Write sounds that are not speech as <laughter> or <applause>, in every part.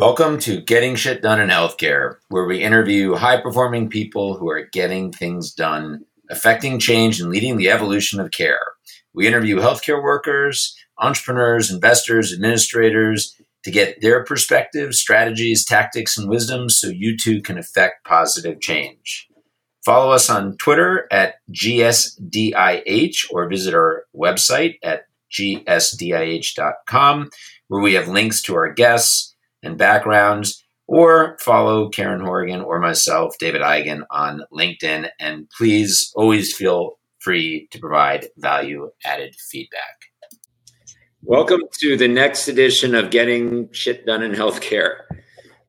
Welcome to Getting Shit Done in Healthcare, where we interview high performing people who are getting things done, affecting change, and leading the evolution of care. We interview healthcare workers, entrepreneurs, investors, administrators to get their perspectives, strategies, tactics, and wisdom so you too can affect positive change. Follow us on Twitter at GSDIH or visit our website at gsdih.com, where we have links to our guests and backgrounds, or follow Karen Horgan or myself, David Eigen, on LinkedIn. And please always feel free to provide value added feedback. Welcome to the next edition of Getting Shit Done in Healthcare,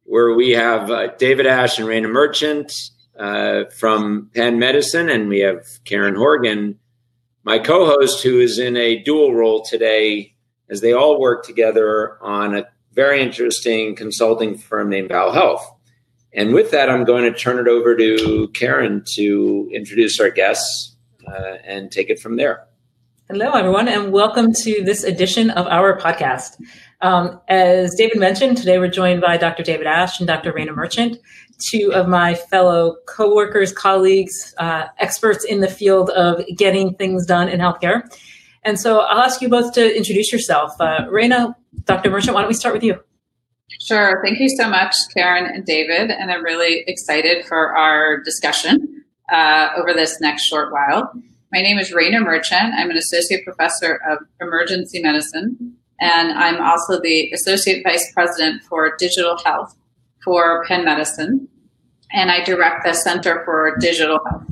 where we have uh, David Asch and Raina Merchant uh, from Penn Medicine, and we have Karen Horgan, my co host, who is in a dual role today as they all work together on a very interesting consulting firm named Val Health. And with that, I'm going to turn it over to Karen to introduce our guests uh, and take it from there. Hello, everyone, and welcome to this edition of our podcast. Um, as David mentioned, today we're joined by Dr. David Asch and Dr. Raina Merchant, two of my fellow coworkers, colleagues, uh, experts in the field of getting things done in healthcare. And so I'll ask you both to introduce yourself. Uh, Raina, Dr. Merchant, why don't we start with you? Sure. Thank you so much, Karen and David. And I'm really excited for our discussion uh, over this next short while. My name is Raina Merchant. I'm an associate professor of emergency medicine, and I'm also the associate vice president for digital health for Penn Medicine. And I direct the Center for Digital Health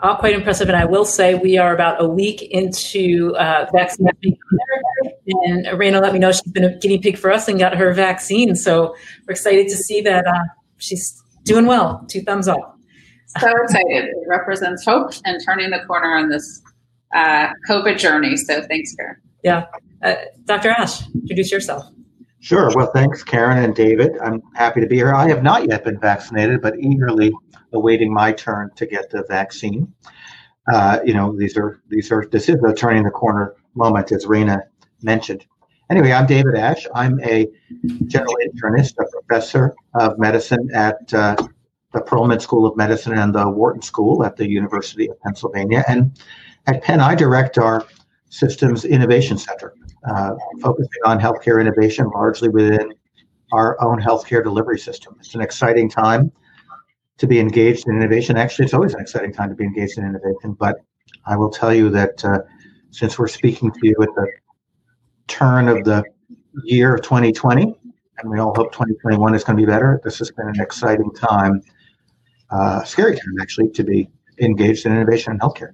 all quite impressive. And I will say we are about a week into uh, vaccination. And Raina let me know she's been a guinea pig for us and got her vaccine. So we're excited to see that uh, she's doing well. Two thumbs up. So excited. It represents hope and turning the corner on this uh, COVID journey. So thanks, Karen. Yeah. Uh, Dr. Asch, introduce yourself. Sure. Well, thanks, Karen and David. I'm happy to be here. I have not yet been vaccinated, but eagerly awaiting my turn to get the vaccine. Uh, you know, these are these are this is a turning the corner moment, as Raina mentioned. Anyway, I'm David Asch. I'm a general internist, a professor of medicine at uh, the Perelman School of Medicine and the Wharton School at the University of Pennsylvania. And at Penn, I direct our Systems Innovation Center, uh, focusing on healthcare innovation largely within our own healthcare delivery system. It's an exciting time to be engaged in innovation. Actually, it's always an exciting time to be engaged in innovation. But I will tell you that uh, since we're speaking to you at the turn of the year of 2020, and we all hope 2021 is going to be better, this has been an exciting time, uh, scary time actually, to be engaged in innovation in healthcare.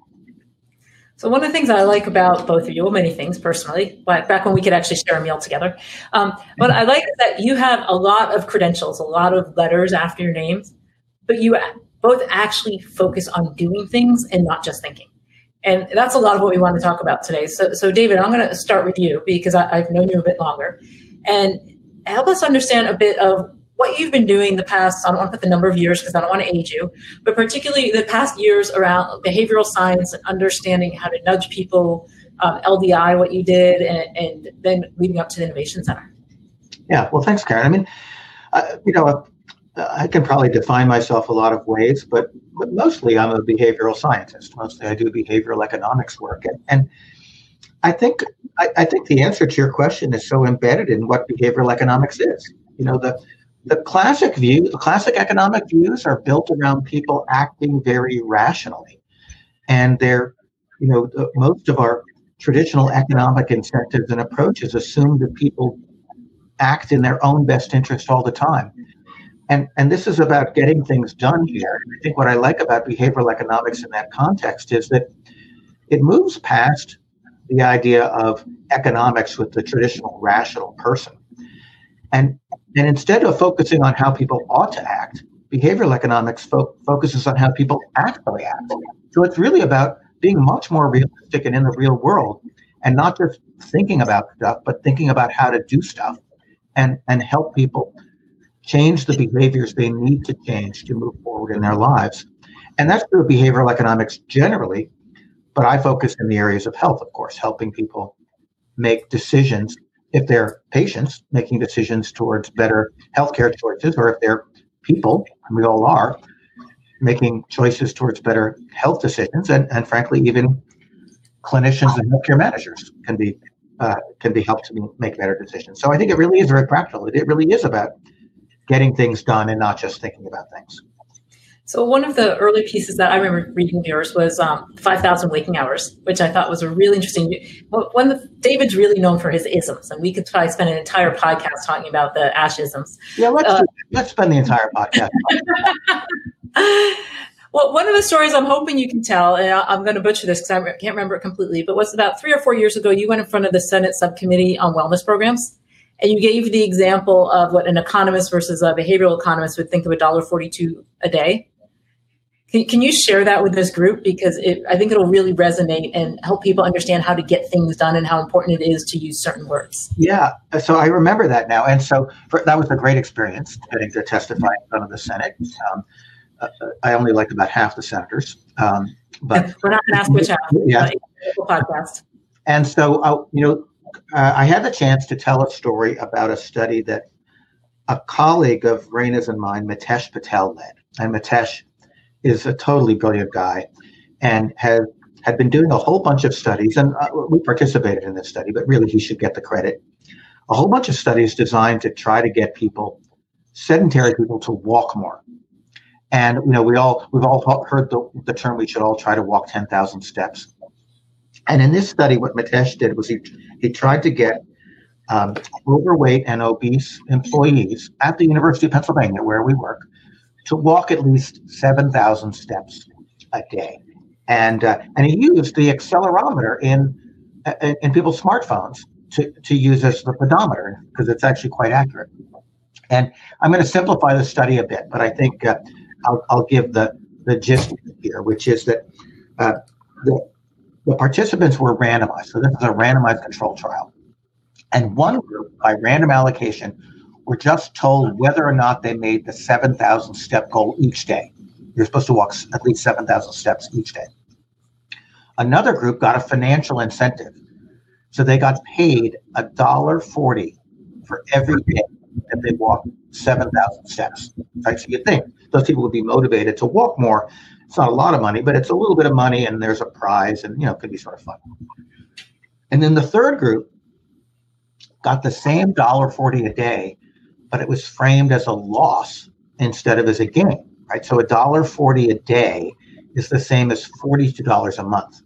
So one of the things I like about both of you, well, many things personally, but back when we could actually share a meal together. Um, but I like that you have a lot of credentials, a lot of letters after your names but you both actually focus on doing things and not just thinking. And that's a lot of what we want to talk about today. So, so David, I'm going to start with you because I, have known you a bit longer, and help us understand a bit of what you've been doing the past. I don't want to put the number of years because I don't want to age you, but particularly the past years around behavioral science and understanding how to nudge people, um, LDI, what you did, and, and, then leading up to the Innovation Center. Yeah, well, thanks, Karen. I mean, uh, you know, I can probably define myself a lot of ways, but, but mostly I'm a behavioral scientist. Mostly I do behavioral economics work. And, and I think I, I, think the answer to your question is so embedded in what behavioral economics is. You know, the the classic view, the classic economic views are built around people acting very rationally. And they're, you know, most of our traditional economic incentives and approaches assume that people act in their own best interest all the time and and this is about getting things done here. I think what I like about behavioral economics in that context is that it moves past the idea of economics with the traditional rational person, and and instead of focusing on how people ought to act, behavioral economics fo- focuses on how people actually act. So it's really about being much more realistic and in the real world, and not just thinking about stuff, but thinking about how to do stuff, and and help people change the behaviors they need to change to move forward in their lives. And that's true of behavioral economics generally, but I focus in the areas of health, of course, helping people make decisions if they're patients making decisions towards better healthcare choices, or if they're people, and we all are, making choices towards better health decisions, and, and frankly, even clinicians and healthcare managers can be uh, can be helped to make better decisions. So I think it really is very practical. It, it really is about getting things done and not just thinking about things. So one of the early pieces that I remember reading of yours was um, 5,000 Waking Hours, which I thought was a really interesting. One the, David's really known for his isms, and we could probably spend an entire podcast talking about the Asch isms. Yeah, let's, uh, let's spend the entire podcast. <laughs> well, one of the stories I'm hoping you can tell, and I'm going to butcher this because I can't remember it completely, but was about three or four years ago, you went in front of the Senate subcommittee on wellness programs and you gave the example of what an economist versus a behavioral economist would think of a dollar forty-two a day. Can, can you share that with this group? Because it, I think it'll really resonate and help people understand how to get things done and how important it is to use certain words. Yeah, so I remember that now. And so for, that was a great experience getting to testify in front of the Senate. Um, uh, I only liked about half the senators. Um, but <laughs> we're not going to ask which half. Yeah. Podcast. And so, uh, you know, uh, I had the chance to tell a story about a study that a colleague of Raina's and mine, Mitesh Patel, led. And Mitesh is a totally brilliant guy and has had been doing a whole bunch of studies, and uh, we participated in this study, but really he should get the credit. A whole bunch of studies designed to try to get people, sedentary people, to walk more. And you know, we all we've all heard the, the term we should all try to walk ten thousand steps. And in this study, what Mitesh did was he he tried to get um, overweight and obese employees at the University of Pennsylvania, where we work, to walk at least 7,000 steps a day. And, uh, and he used the accelerometer in, in, in people's smartphones to, to use as the pedometer because it's actually quite accurate. And I'm going to simplify the study a bit, but I think uh, I'll, I'll give the, the gist here, which is that uh, the, the participants were randomized. So this is a randomized control trial. And one group, by random allocation, were just told whether or not they made the 7,000 step goal each day. You're supposed to walk at least 7,000 steps each day. Another group got a financial incentive. So they got paid a dollar forty for every day that they walked 7,000 steps. Right? So you think those people would be motivated to walk more. It's not a lot of money, but it's a little bit of money and there's a prize and, you know, it could be sort of fun. And then the third group got the same dollar forty a day, but it was framed as a loss instead of as a gain, right? So a dollar forty a day is the same as forty-two dollars a month.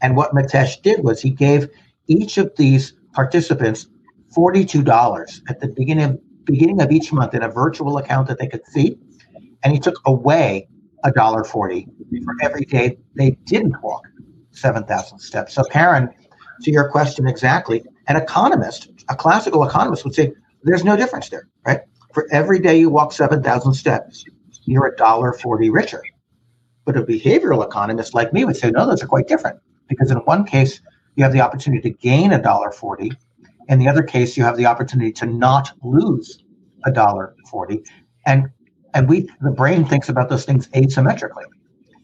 And what Mitesh did was he gave each of these participants forty-two dollars at the beginning of, beginning of each month in a virtual account that they could see, and he took away a dollar forty for every day they didn't walk seven thousand steps. So, Karen, to your question exactly, an economist, a classical economist, would say there's no difference there, right? For every day you walk 7,000 steps, you're a dollar 40 richer. But a behavioral economist like me would say, no, those are quite different. Because in one case, you have the opportunity to gain a dollar 40. In the other case, you have the opportunity to not lose a dollar 40. And and we the brain thinks about those things asymmetrically.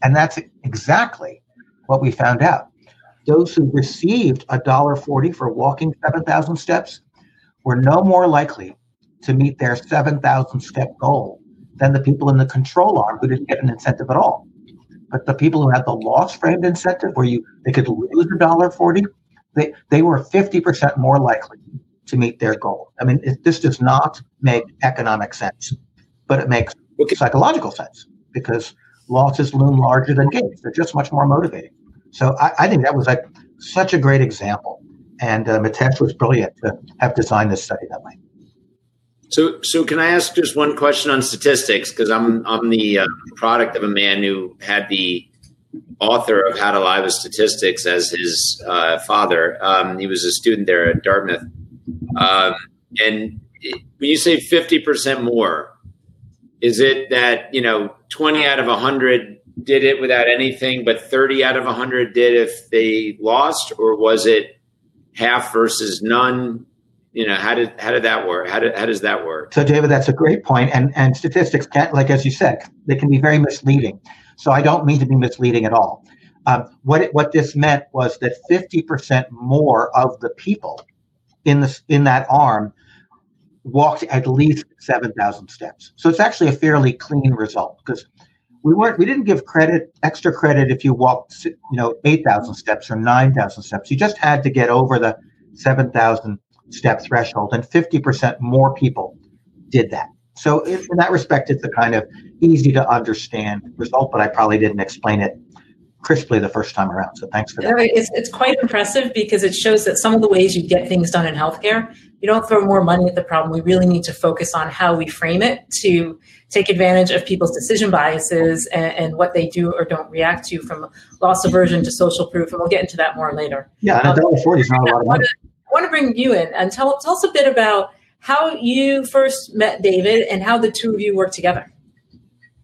And that's exactly what we found out. Those who received a dollar 40 for walking 7,000 steps were no more likely to meet their 7,000 step goal than the people in the control arm who didn't get an incentive at all. But the people who had the loss framed incentive, where you they could lose a dollar forty, they they were 50% more likely to meet their goal. I mean, it, this does not make economic sense, but it makes okay. psychological sense because losses loom larger than gains. They're just much more motivating. So I, I think that was like such a great example and uh, Mitesh was brilliant to have designed this study that way. So, so can I ask just one question on statistics? Because I'm I'm the uh, product of a man who had the author of How to Lie with Statistics as his uh, father. Um, he was a student there at Dartmouth, um, and when you say fifty percent more, is it that you know twenty out of hundred did it without anything, but thirty out of hundred did if they lost, or was it half versus none? You know, how did how did that work? How did how does that work? So, David, that's a great point. And and statistics can, like as you said, they can be very misleading. So, I don't mean to be misleading at all. Um, what it, what this meant was that 50% more of the people in the in that arm walked at least 7,000 steps. So it's actually a fairly clean result because we weren't we didn't give credit extra credit if you walked you know 8,000 steps or 9,000 steps. You just had to get over the 7,000 step threshold and 50% more people did that. So in, that respect it's a kind of easy to understand result but I probably didn't explain it crisply the first time around. So thanks for that. It's, it's quite impressive because it shows that some of the ways you get things done in healthcare, you don't throw more money at the problem. We really need to focus on how we frame it to take advantage of people's decision biases and, and what they do or don't react to from loss aversion to social proof. And we'll get into that more later. Yeah, and um, $1.40 is not a lot of money. I want to bring you in and tell, tell us a bit about how you first met David and how the two of you work together.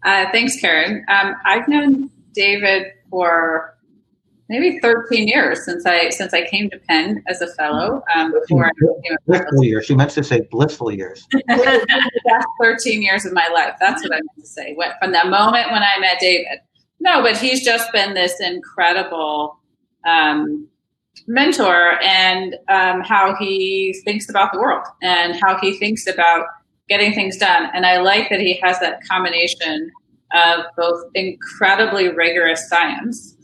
Uh, thanks, Karen. Um, I've known David for maybe 13 years since I since I came to Penn as a fellow. Um, before I blissful years. She meant to say blissful years. <laughs> the best 13 years of my life. That's what I meant to say. What, from the moment when I met David. No, but he's just been this incredible um, mentor and um, how he thinks about the world and how he thinks about getting things done. And I like that he has that combination of both incredibly rigorous science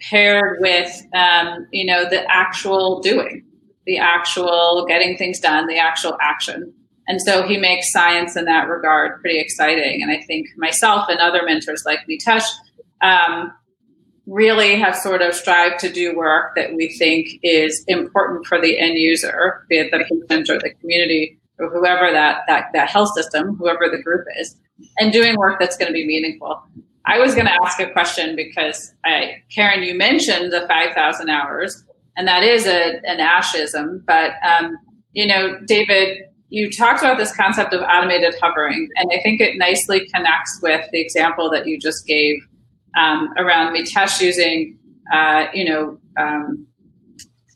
paired with um, you know the actual doing the actual getting things done the actual action and so he makes science in that regard pretty exciting and i think myself and other mentors like mitesh um, really have sort of strived to do work that we think is important for the end user be it the patient or the community or whoever that, that, that health system whoever the group is and doing work that's going to be meaningful. I was going to ask a question because I, Karen, you mentioned the 5,000 hours, and that is a, an ASHism. But, um, you know, David, you talked about this concept of automated hovering, and I think it nicely connects with the example that you just gave um, around Mitesh using, uh, you know, um,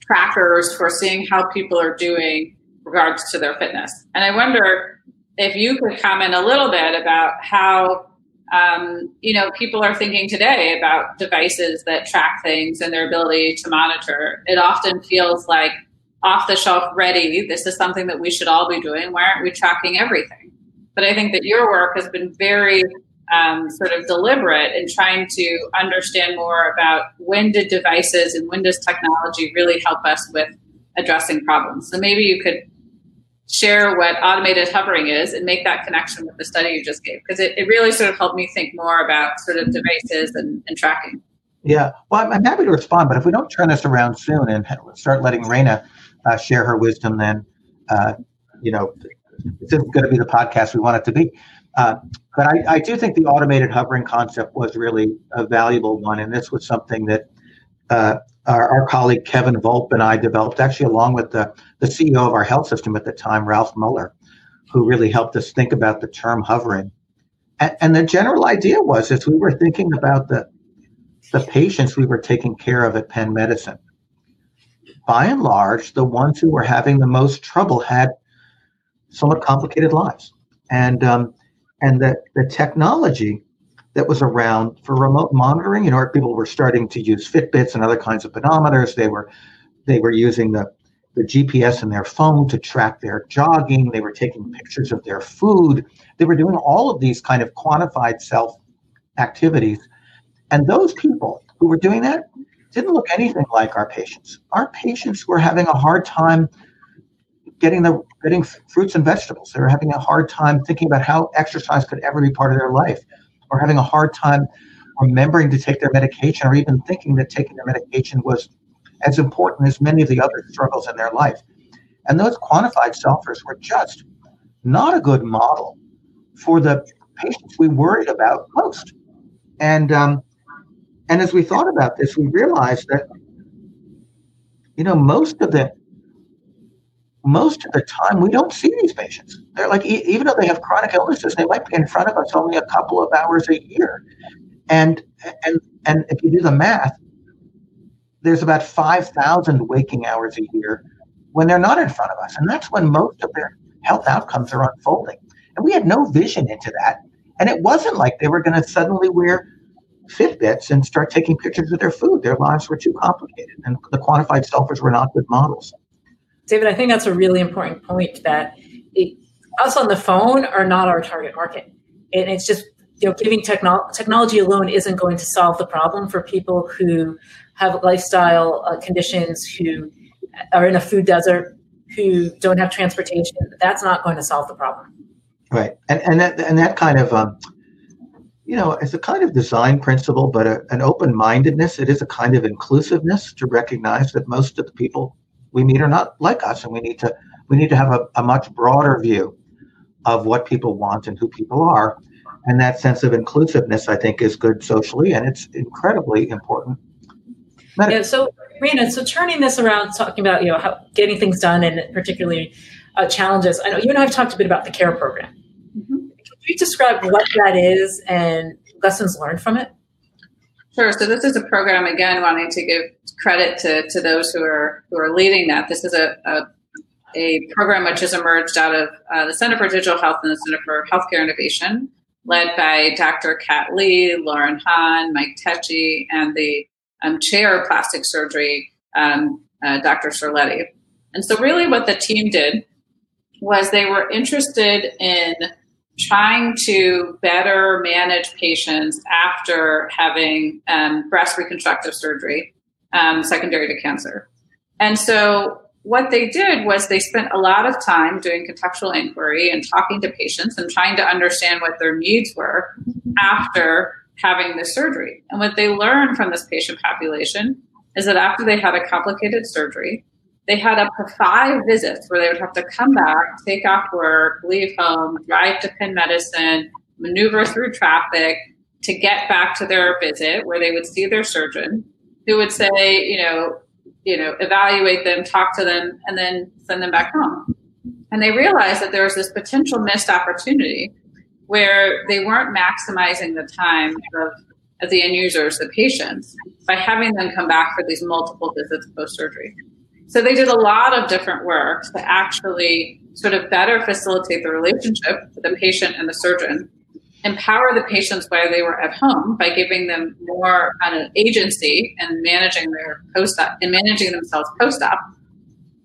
trackers for seeing how people are doing regards to their fitness. And I wonder if you could comment a little bit about how um, you know people are thinking today about devices that track things and their ability to monitor. It often feels like off the shelf ready. This is something that we should all be doing. Why aren't we tracking everything? But I think that your work has been very um, sort of deliberate in trying to understand more about when did devices and when does technology really help us with addressing problems. So maybe you could share what automated hovering is and make that connection with the study you just gave because it, it really sort of helped me think more about sort of devices and, and tracking. Yeah. Well I'm, I'm, happy to respond but if we don't turn this around soon and start letting Raina uh, share her wisdom then uh, you know isn't going to be the podcast we want it to be. Uh, but I, I, do think the automated hovering concept was really a valuable one and this was something that uh, our, our, colleague Kevin Volpp and I developed, actually, along with the, the CEO of our health system at the time, Ralph Muller, who really helped us think about the term hovering. And, and the general idea was as we were thinking about the, the patients we were taking care of at Penn Medicine, by and large, the ones who were having the most trouble had somewhat complicated lives. And, um, and the, the technology that was around for remote monitoring. You know, people were starting to use Fitbits and other kinds of pedometers. They were they were using the the GPS in their phone to track their jogging. They were taking pictures of their food. They were doing all of these kind of quantified self activities. And those people who were doing that didn't look anything like our patients. Our patients were having a hard time getting the getting fruits and vegetables. They were having a hard time thinking about how exercise could ever be part of their life or having a hard time remembering to take their medication or even thinking that taking their medication was as important as many of the other struggles in their life. And those quantified selfers were just not a good model for the patients we worried about most. And um, and as we thought about this, we realized that you know most of the most of the time we don't see these patients. They're like, even though they have chronic illnesses, they might be in front of us only a couple of hours a year. And and and if you do the math, there's about five thousand waking hours a year when they're not in front of us, and that's when most of their health outcomes are unfolding. And we had no vision into that. And it wasn't like they were going to suddenly wear Fitbits and start taking pictures of their food. Their lives were too complicated, and the quantified selfers were not good models. David, I think that's a really important point that it, us on the phone are not our target market. And it's just, you know, giving techno- technology alone isn't going to solve the problem for people who have lifestyle uh, conditions, who are in a food desert, who don't have transportation. That's not going to solve the problem. Right. And, and that, and that kind of, um, you know, it's a kind of design principle, but a, an open mindedness. It is a kind of inclusiveness to recognize that most of the people we meet are not like us, and we need to we need to have a, a much broader view of what people want and who people are. And that sense of inclusiveness, I think, is good socially, and it's incredibly important. Yeah. So, Raina, so turning this around, talking about you know how getting things done, and particularly uh, challenges. I know you and I have talked a bit about the care program. Mm-hmm. Can you describe what that is and lessons learned from it? Sure. So this is a program again, wanting to give credit to, to those who are who are leading that. This is a, a, a program which has emerged out of uh, the Center for Digital Health and the Center for Healthcare Innovation, led by Dr. Kat Lee, Lauren Hahn, Mike Tecci, and the um, chair of plastic surgery, um, uh, Dr. Serletti. And so, really, what the team did was they were interested in trying to better manage patients after having um, breast reconstructive surgery um, secondary to cancer. And so what they did was they spent a lot of time doing contextual inquiry and talking to patients and trying to understand what their needs were after having the surgery. And what they learned from this patient population is that after they had a complicated surgery, they had up to five visits where they would have to come back, take off work, leave home, drive to Penn Medicine, maneuver through traffic to get back to their visit where they would see their surgeon who would say, you know, you know, evaluate them, talk to them, and then send them back home. And they realized that there was this potential missed opportunity where they weren't maximizing the time of, of the end users, the patients, by having them come back for these multiple visits post surgery. So they did a lot of different work to actually sort of better facilitate the relationship the patient and the surgeon, empower the patients while they were at home by giving them more kind of agency and managing their post op and managing themselves post op,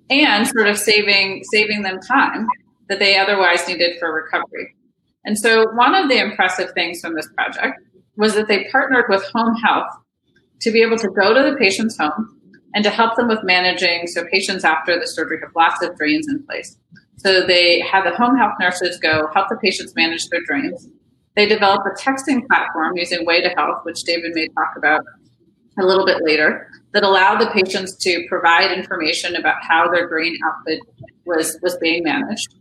and sort of saving saving them time that they otherwise needed for recovery. And so one of the impressive things from this project was that they partnered with home health to be able to go to the patient's home and to help them with managing. So patients after the surgery have lots of drains in place. So they have the home health nurses go help the patients manage their drains. They developed a texting platform using Way to Health, which David may talk about a little bit later, that allowed the patients to provide information about how their drain output was, was being managed.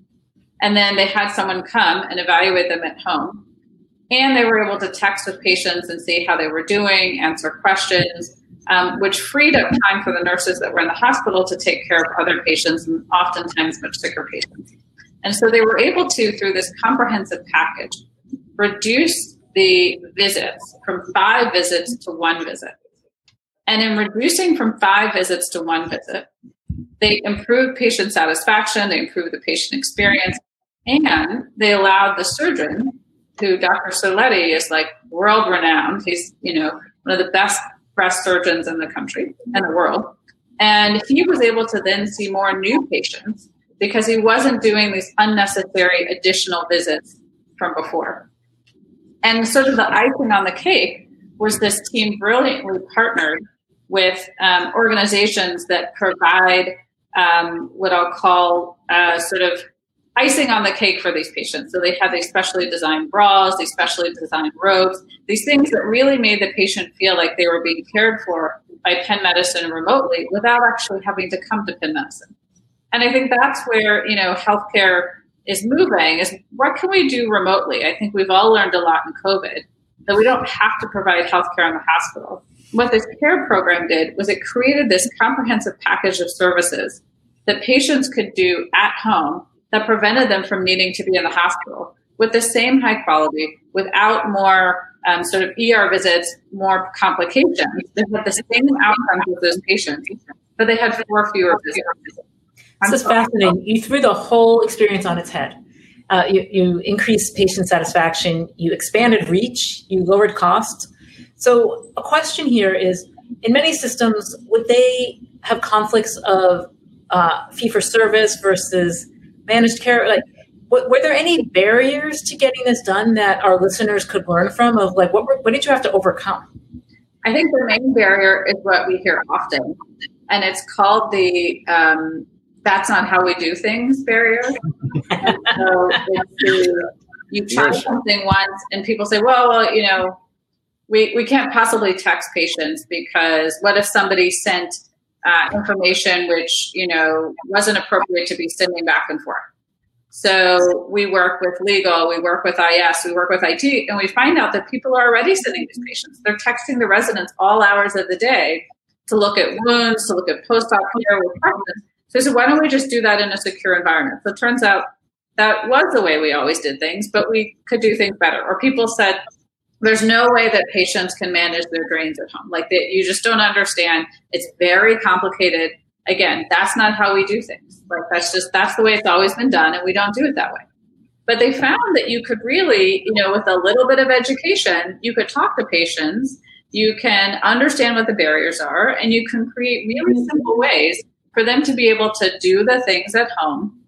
And then they had someone come and evaluate them at home. And they were able to text with patients and see how they were doing, answer questions, um, which freed up time for the nurses that were in the hospital to take care of other patients and oftentimes much sicker patients. And so they were able to, through this comprehensive package, reduce the visits from five visits to one visit. And in reducing from five visits to one visit, they improved patient satisfaction, they improved the patient experience, and they allowed the surgeon, who Dr. Serletti is like world renowned, he's, you know, one of the best breast surgeons in the country and the world. And he was able to then see more new patients because he wasn't doing these unnecessary additional visits from before. And sort of the icing on the cake was this team brilliantly partnered with um, organizations that provide um, what I'll call uh, sort of icing on the cake for these patients. So they had these specially designed bras, these specially designed robes, these things that really made the patient feel like they were being cared for by Penn Medicine remotely without actually having to come to Penn Medicine. And I think that's where, you know, healthcare is moving is what can we do remotely? I think we've all learned a lot in COVID that we don't have to provide healthcare in the hospital. What this care program did was it created this comprehensive package of services that patients could do at home that prevented them from needing to be in the hospital with the same high quality without more um, sort of ER visits, more complications. They had the same outcomes with those patients, but they had four fewer visits. This is fascinating. You threw the whole experience on its head. Uh, you, you increased patient satisfaction, you expanded reach, you lowered costs. So, a question here is in many systems, would they have conflicts of uh, fee for service versus managed care? Like, w- were there any barriers to getting this done that our listeners could learn from? Of like, what were, what did you have to overcome? I think the main barrier is what we hear often, and it's called the um, "that's not how we do things" barrier. <laughs> so it's the, you try something once, and people say, "Well, well, you know." We, we can't possibly text patients because what if somebody sent uh, information which you know wasn't appropriate to be sending back and forth. So we work with legal, we work with IS, we work with IT, and we find out that people are already sending these patients. They're texting the residents all hours of the day to look at wounds, to look at post-op care. So I said, why don't we just do that in a secure environment? So it turns out that was the way we always did things, but we could do things better. Or people said, there's no way that patients can manage their drains at home. Like they, you just don't understand. It's very complicated. Again, that's not how we do things. Like that's just that's the way it's always been done, and we don't do it that way. But they found that you could really, you know, with a little bit of education, you could talk to patients. You can understand what the barriers are, and you can create really mm-hmm. simple ways for them to be able to do the things at home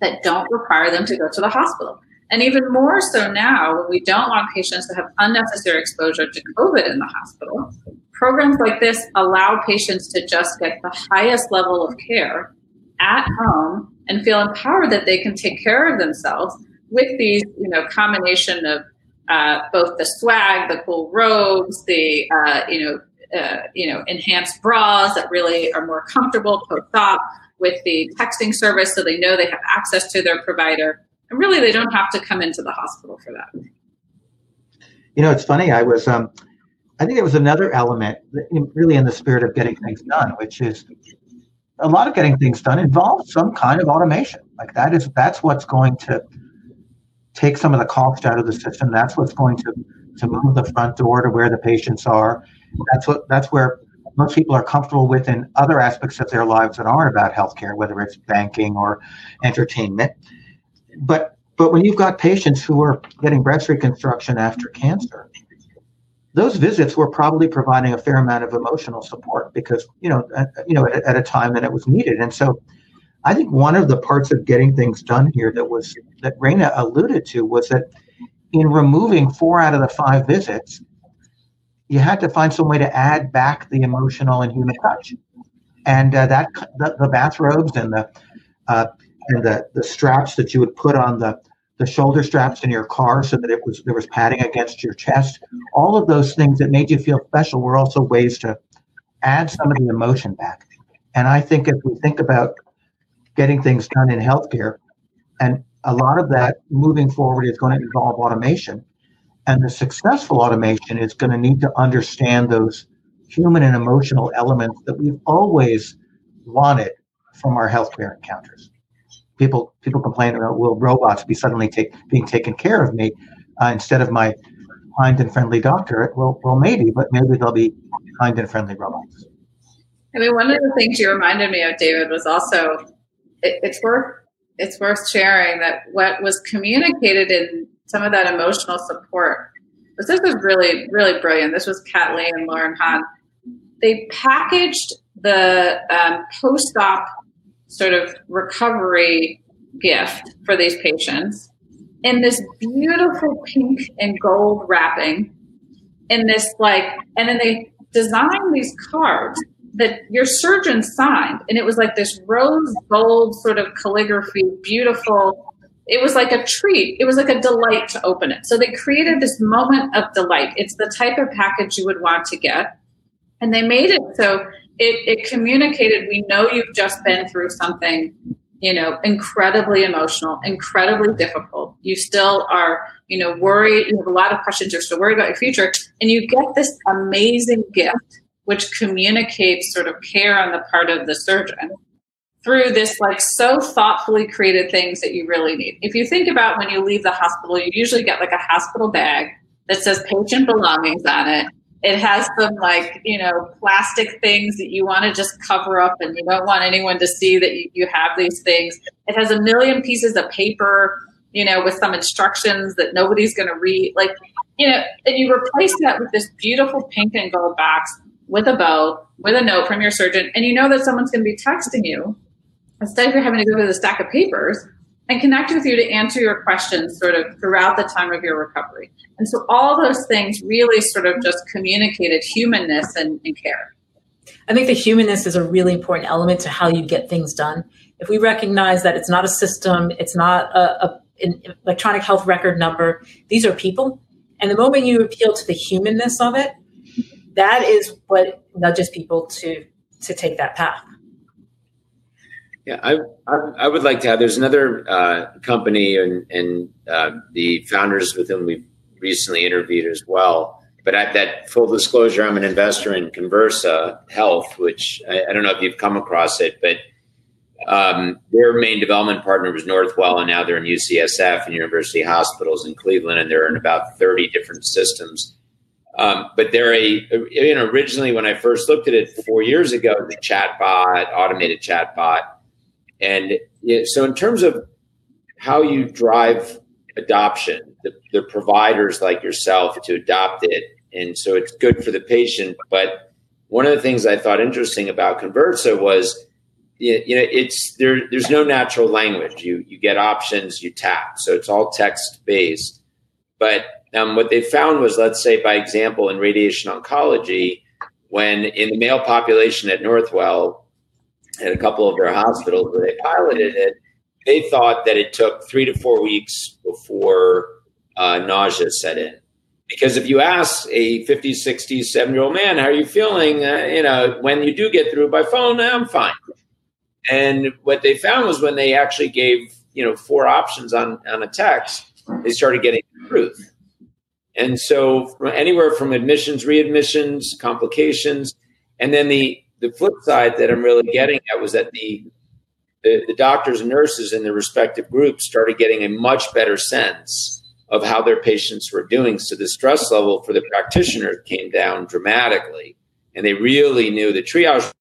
that don't require them to go to the hospital. And even more so now, when we don't want patients to have unnecessary exposure to COVID in the hospital, programs like this allow patients to just get the highest level of care at home and feel empowered that they can take care of themselves with these, you know, combination of uh, both the swag, the cool robes, the uh, you know, uh, you know, enhanced bras that really are more comfortable post-op, with the texting service, so they know they have access to their provider and really, they don't have to come into the hospital for that. You know, it's funny. I was, um, I think it was another element, really in the spirit of getting things done, which is a lot of getting things done involves some kind of automation. Like that is that's what's going to take some of the cost out of the system. That's what's going to to move the front door to where the patients are. That's what that's where most people are comfortable with in other aspects of their lives that aren't about healthcare, whether it's banking or entertainment but but when you've got patients who are getting breast reconstruction after cancer, those visits were probably providing a fair amount of emotional support because you know at, you know at, at a time that it was needed, and so I think one of the parts of getting things done here that was that Raina alluded to was that in removing four out of the five visits, you had to find some way to add back the emotional and human touch, and uh, that the, the, bathrobes and the uh, and the, the straps that you would put on the, the shoulder straps in your car so that it was there was padding against your chest. All of those things that made you feel special were also ways to add some of the emotion back. And I think if we think about getting things done in healthcare, and a lot of that moving forward is going to involve automation. And the successful automation is going to need to understand those human and emotional elements that we've always wanted from our healthcare encounters people people complain about will robots be suddenly take, being taken care of me uh, instead of my kind and friendly doctor? Well, well, maybe, but maybe they'll be kind and friendly robots. I mean, one of the things you reminded me of, David, was also it, it's worth it's worth sharing that what was communicated in some of that emotional support. This was really really brilliant. This was Kat Lee and Lauren Hahn. They packaged the um, post-op sort of recovery gift for these patients. In this beautiful pink and gold wrapping in this like and then they designed these cards that your surgeon signed and it was like this rose gold sort of calligraphy beautiful. It was like a treat. It was like a delight to open it. So they created this moment of delight. It's the type of package you would want to get. And they made it so it, it communicated, we know you've just been through something, you know, incredibly emotional, incredibly difficult. You still are, you know, worried. You have a lot of questions. You're still worried about your future. And you get this amazing gift, which communicates sort of care on the part of the surgeon through this like so thoughtfully created things that you really need. If you think about when you leave the hospital, you usually get like a hospital bag that says patient belongings on it it has some like you know plastic things that you want to just cover up and you don't want anyone to see that you, you have these things. It has a million pieces of paper you know with some instructions that nobody's going to read like you know and you replace that with this beautiful pink and gold box with a bow with a note from your surgeon and you know that someone's going to be texting you instead of you're having to go through the stack of papers and connect with you to answer your questions sort of throughout the time of your recovery. And so all those things really sort of just communicated humanness and, and care. I think the humanness is a really important element to how you get things done. If we recognize that it's not a system, it's not a, a an electronic health record number, these are people. And the moment you appeal to the humanness of it, that is what nudges people to to take that path. Yeah, I, I, I would like to have. There's another uh, company and, and uh, the founders with whom we've recently interviewed as well but at that full disclosure, I'm an investor in Conversa Health, which I, I don't know if you've come across it, but um, their main development partner was Northwell, and now they're in UCSF and University Hospitals in Cleveland, and they're in about 30 different systems. Um, but they're a, you know, originally when I first looked at it four years ago, the chatbot, automated chatbot. And so, in terms of how you drive adoption, the, the providers like yourself to adopt it. And so it's good for the patient. But one of the things I thought interesting about Conversa was, you know, it's there. There's no natural language. You you get options, you tap. So it's all text based. But um, what they found was, let's say, by example, in radiation oncology, when in the male population at Northwell, at a couple of their hospitals where they piloted it, they thought that it took three to four weeks before uh, nausea set in. Because if you ask a 50, 60, 7 year old man, how are you feeling? Uh, you know, when you do get through by phone, I'm fine. And what they found was when they actually gave, you know, four options on, on a text, they started getting truth. And so anywhere from admissions, readmissions, complications, and then the the flip side that I'm really getting at was that the the, the doctors and nurses in their respective groups started getting a much better sense of how their patients were doing. So the stress level for the practitioner came down dramatically, and they really knew the triage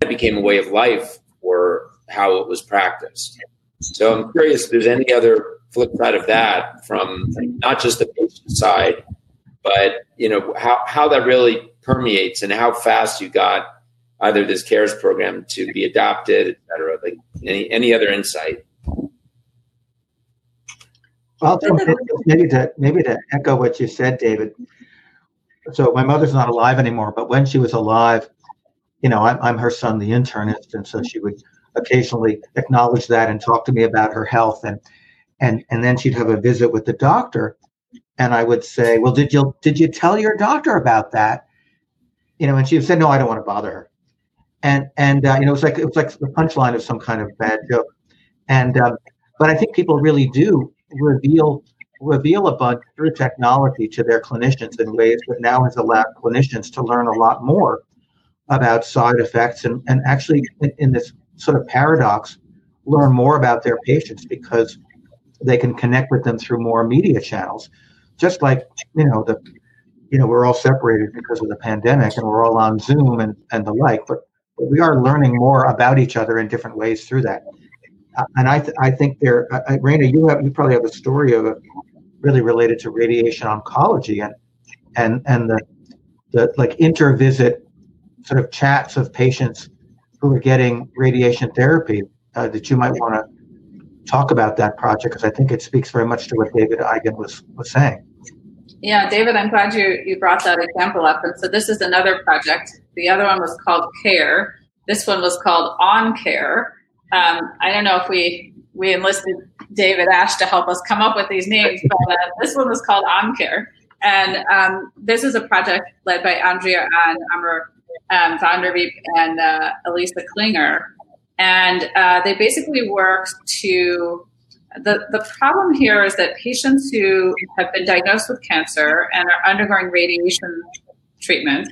That became a way of life for how it was practiced. So I'm curious if there's any other flip side of that from not just the patient side, but you know how, how that really permeates and how fast you got either this CARES program to be adopted, et cetera? Like any, any other insight? Well, maybe to maybe to echo what you said, David. So my mother's not alive anymore, but when she was alive, you know, I'm, I'm her son, the internist, and so she would occasionally acknowledge that and talk to me about her health, and and and then she'd have a visit with the doctor, and I would say, "Well, did you did you tell your doctor about that?" You know, and she say, "No, I don't want to bother her." and and uh, you know it was like it was like the punchline of some kind of bad joke and um, but i think people really do reveal reveal a bunch through technology to their clinicians in ways that now has allowed clinicians to learn a lot more about side effects and, and actually in, in this sort of paradox learn more about their patients because they can connect with them through more media channels just like you know the you know we're all separated because of the pandemic and we're all on zoom and, and the like but but we are learning more about each other in different ways through that. Uh, and I, th- I think there, uh, uh, Raina, you have you probably have a story of it really related to radiation oncology and and and the the like intervisit sort of chats of patients who are getting radiation therapy uh, that you might want to talk about that project because I think it speaks very much to what David Eigen was was saying. Yeah, David, I'm glad you, you brought that example up. And so this is another project. The other one was called CARE. This one was called On Care. Um, I don't know if we we enlisted David Asch to help us come up with these names, <laughs> but uh, this one was called On Care. And um, this is a project led by Andrea and Amr um, Vanderbeek and uh, Elisa Klinger. And uh, they basically worked to the, the problem here is that patients who have been diagnosed with cancer and are undergoing radiation treatment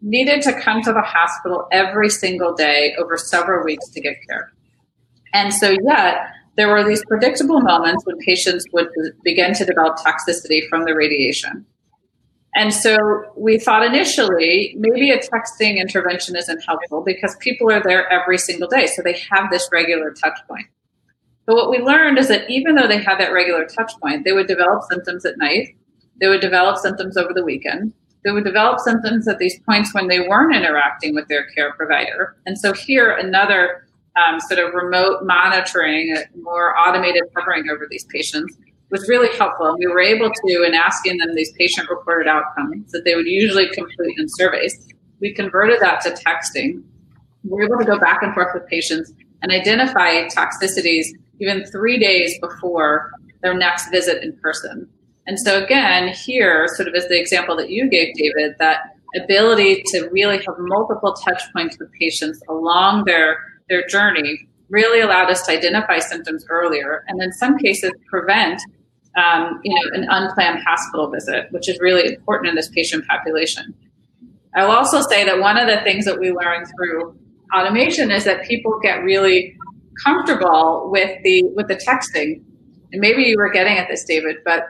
needed to come to the hospital every single day over several weeks to get care. And so, yet, there were these predictable moments when patients would begin to develop toxicity from the radiation. And so we thought initially maybe a texting intervention isn't helpful because people are there every single day. So they have this regular touch point. But what we learned is that even though they had that regular touch point, they would develop symptoms at night, they would develop symptoms over the weekend, they would develop symptoms at these points when they weren't interacting with their care provider. And so here, another um, sort of remote monitoring, more automated hovering over these patients was really helpful. And we were able to, in asking them these patient reported outcomes that they would usually complete in surveys, we converted that to texting. We were able to go back and forth with patients and identify toxicities even three days before their next visit in person. And so, again, here, sort of as the example that you gave, David, that ability to really have multiple touch points with patients along their, their journey really allowed us to identify symptoms earlier and in some cases prevent um, you know, an unplanned hospital visit, which is really important in this patient population. I will also say that one of the things that we learned through automation is that people get really comfortable with the with the texting. And maybe you were getting at this, David, but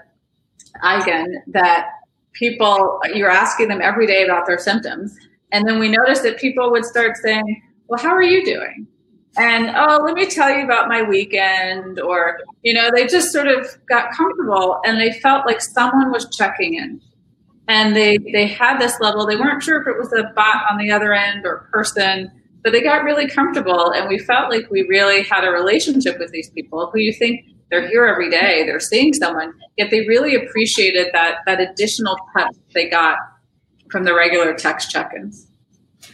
again, that people you're asking them every day about their symptoms. And then we noticed that people would start saying, Well, how are you doing? And oh let me tell you about my weekend or you know they just sort of got comfortable and they felt like someone was checking in. And they they had this level they weren't sure if it was a bot on the other end or person but they got really comfortable and we felt like we really had a relationship with these people. Who you think they're here every day they're seeing someone yet they really appreciated that that additional touch they got from the regular text check-ins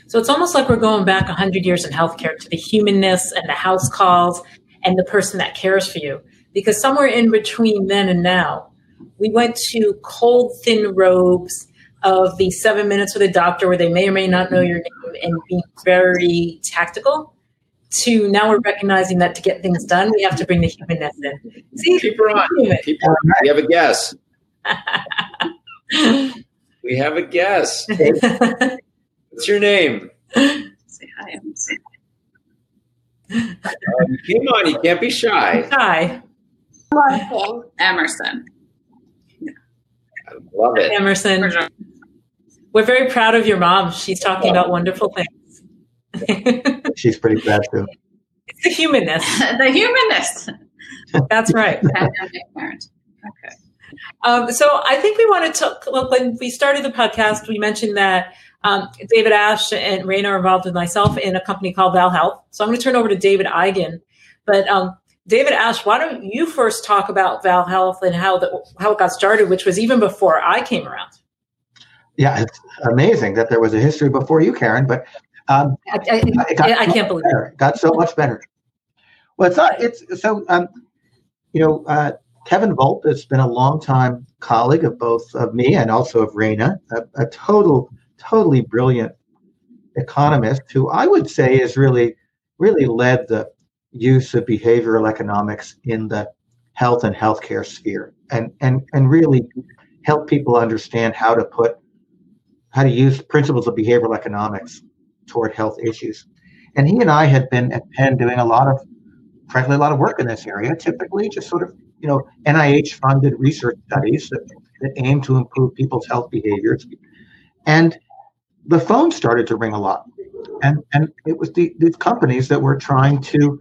so it's almost like we're going back 100 years in healthcare to the humanness and the house calls and the person that cares for you. Because somewhere in between then and now, we went to cold, thin robes of the seven minutes with a doctor where they may or may not know your name and be very tactical to now we're recognizing that to get things done, we have to bring the humanness in. See, keep her on. Keep her on. We have a guess. <laughs> we have a guess. <laughs> What's your name? Say hi. Say hi. Um, come on, you can't be shy. Hi. Emerson. I love it. Emerson. We're very proud of your mom. She's talking about wonderful things. <laughs> She's pretty proud too. It's the humanness. <laughs> the humanness. That's right. okay. Um, so I think we wanted to, talk. Well, when we started the podcast, we mentioned that um, David Asch and Raina are involved with myself in a company called Val Health. So I'm going to turn over to David Eigen. But um, David Asch, why don't you first talk about Val Health and how the, how it got started, which was even before I came around. Yeah, it's amazing that there was a history before you, Karen. But um, I, I, I can't believe better. it. Got so much better. Well, it's not. It's so. Um, you know, uh, Kevin Volpp has been a longtime colleague of both of me and also of Raina, a, a total totally brilliant economist who I would say has really, really led the use of behavioral economics in the health and healthcare sphere and, and, and really help people understand how to put, how to use principles of behavioral economics toward health issues. And he and I had been at Penn doing a lot of, frankly, a lot of work in this area, typically just sort of, you know, NIH funded research studies that, that aim to improve people's health behaviors. And the phone started to ring a lot. And, and it was the, these companies that were trying to,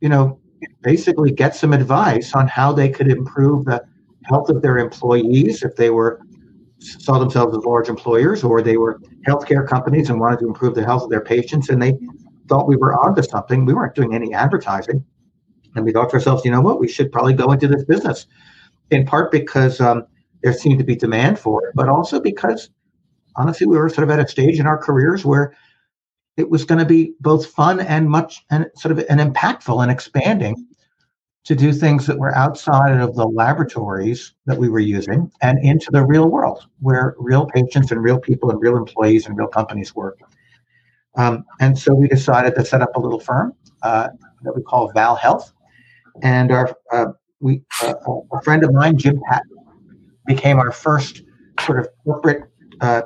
you know, basically get some advice on how they could improve the health of their employees if they were saw themselves as large employers or they were healthcare companies and wanted to improve the health of their patients and they thought we were onto something. We weren't doing any advertising. And we thought to ourselves, you know what, we should probably go into this business. In part because um, there seemed to be demand for it, but also because honestly, we were sort of at a stage in our careers where it was going to be both fun and much and sort of and impactful and expanding to do things that were outside of the laboratories that we were using and into the real world where real patients and real people and real employees and real companies work. Um, and so we decided to set up a little firm uh, that we call Val Health. And our uh, we uh, a friend of mine, Jim Patton, became our first sort of corporate uh,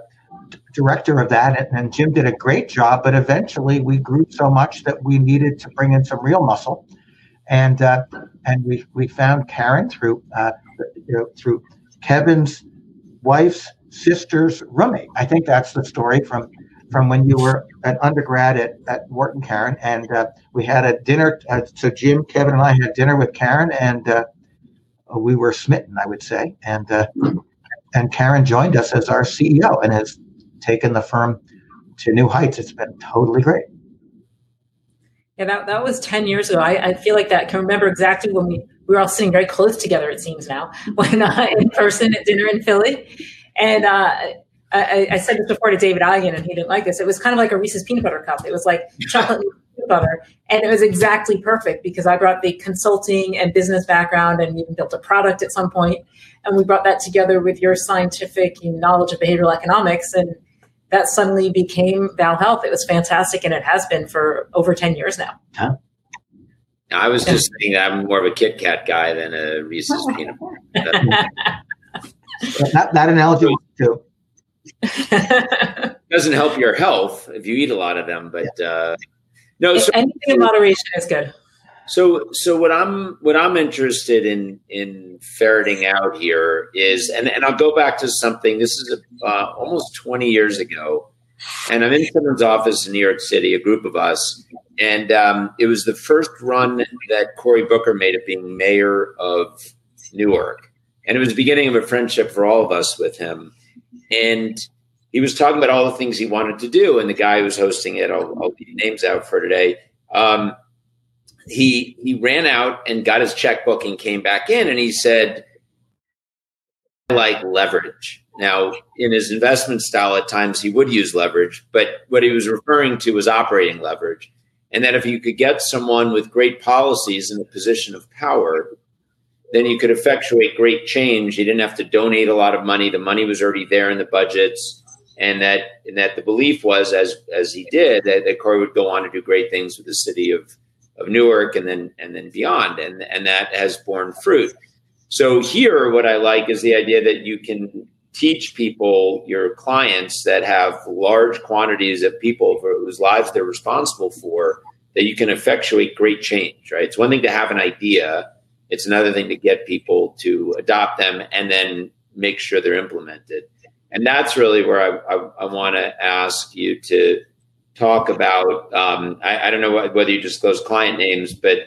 director of that, and, and Jim did a great job. But eventually, we grew so much that we needed to bring in some real muscle, and uh, and we we found Karen through uh, you know, through Kevin's wife's sister's roommate. I think that's the story from from when you were an undergrad at, at Wharton, Karen, and uh, we had a dinner. Uh, so Jim, Kevin, and I had dinner with Karen, and uh, we were smitten, I would say. And uh, and Karen joined us as our CEO and has taken the firm to new heights. It's been totally great. Yeah, that, that was 10 years ago. I, I feel like that. I can remember exactly when we, we were all sitting very close together, it seems now, <laughs> when uh, in person at dinner in Philly. And uh, I, I, said this before to David Eigen, and he didn't like this. It was kind of like a Reese's peanut butter cup. It was like chocolate peanut butter, and it was exactly perfect because I brought the consulting and business background, and even built a product at some point, and we brought that together with your scientific knowledge of behavioral economics, and that suddenly became Val Health. It was fantastic, and it has been for over ten years now. Huh? I was just saying that I'm more of a Kit Kat guy than a Reese's <laughs> peanut butter. that, that analogy too. <laughs> doesn't help your health if you eat a lot of them, but uh, no. So, anything in moderation is good. So, so what I'm what I'm interested in in ferreting out here is, and and I'll go back to something. This is a, uh, almost 20 years ago, and I'm in someone's office in New York City, a group of us, and um, it was the first run that Cory Booker made of being mayor of Newark, and it was the beginning of a friendship for all of us with him and he was talking about all the things he wanted to do. And the guy who was hosting it, I'll, I'll leave names out for today. Um, he he ran out and got his checkbook and came back in, and he said, "I like leverage." Now, in his investment style, at times he would use leverage, but what he was referring to was operating leverage. And that if you could get someone with great policies in a position of power, then you could effectuate great change. You didn't have to donate a lot of money. The money was already there in the budgets. And that and that the belief was as as he did that, that Cory would go on to do great things with the city of of Newark and then and then beyond. And and that has borne fruit. So here what I like is the idea that you can teach people, your clients that have large quantities of people for whose lives they're responsible for, that you can effectuate great change, right? It's one thing to have an idea it's another thing to get people to adopt them and then make sure they're implemented. And that's really where I, I, I want to ask you to talk about. Um, I, I, don't know whether you disclose client names, but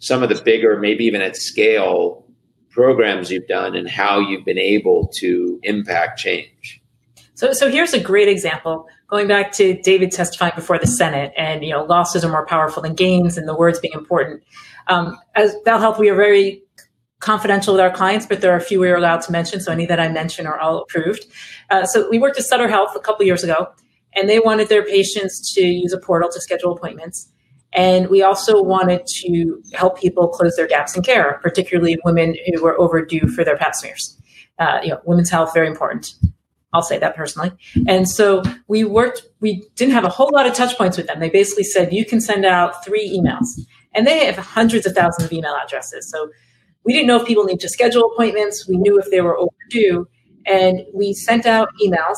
some of the bigger, maybe even at scale, programs you've done and how you've been able to impact change. So, so here's a great example. Going back to David testifying before the Senate, and you know, losses are more powerful than gains, and the words being important. Um, as Health, we are very confidential with our clients, but there are a few we are allowed to mention. So any that I mention are all approved. Uh, so we worked with Sutter Health a couple years ago, and they wanted their patients to use a portal to schedule appointments. And we also wanted to help people close their gaps in care, particularly women who were overdue for their pap smears. Uh, you know, women's health very important. I'll say that personally. And so we worked. We didn't have a whole lot of touch points with them. They basically said you can send out three emails and they have hundreds of thousands of email addresses. So we didn't know if people need to schedule appointments. We knew if they were overdue. And we sent out emails.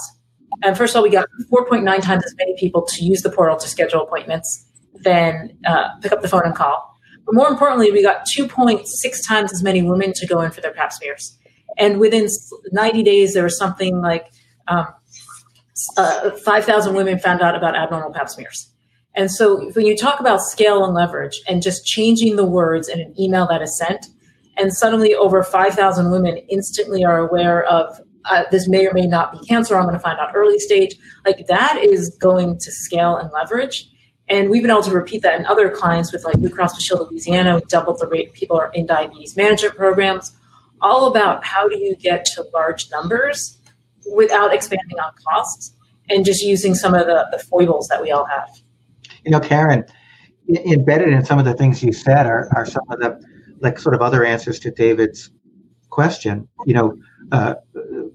And first of all, we got 4.9 times as many people to use the portal to schedule appointments than uh, pick up the phone and call. But more importantly, we got 2.6 times as many women to go in for their pap smears. And within 90 days, there was something like um, uh, 5,000 women found out about abnormal pap smears. And so when you talk about scale and leverage and just changing the words in an email that is sent, and suddenly over 5,000 women instantly are aware of uh, this may or may not be cancer, I'm going to find out early stage, like that is going to scale and leverage. And we've been able to repeat that in other clients with like Blue Cross Blue Shield Louisiana, we doubled the rate people are in diabetes management programs, all about how do you get to large numbers without expanding on costs and just using some of the, the foibles that we all have. You know, Karen, embedded in some of the things you said are, are some of the like sort of other answers to David's question. You know, uh,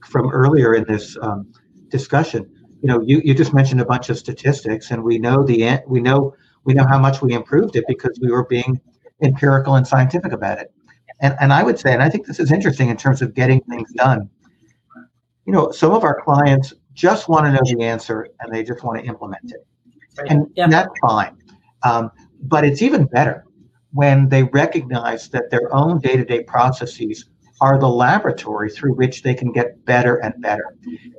from earlier in this um, discussion, you know, you, you just mentioned a bunch of statistics, and we know the we know we know how much we improved it because we were being empirical and scientific about it. And and I would say, and I think this is interesting in terms of getting things done. You know, some of our clients just want to know the answer and they just want to implement it and yeah. that's fine. Um, but it's even better when they recognize that their own day-to-day processes are the laboratory through which they can get better and better.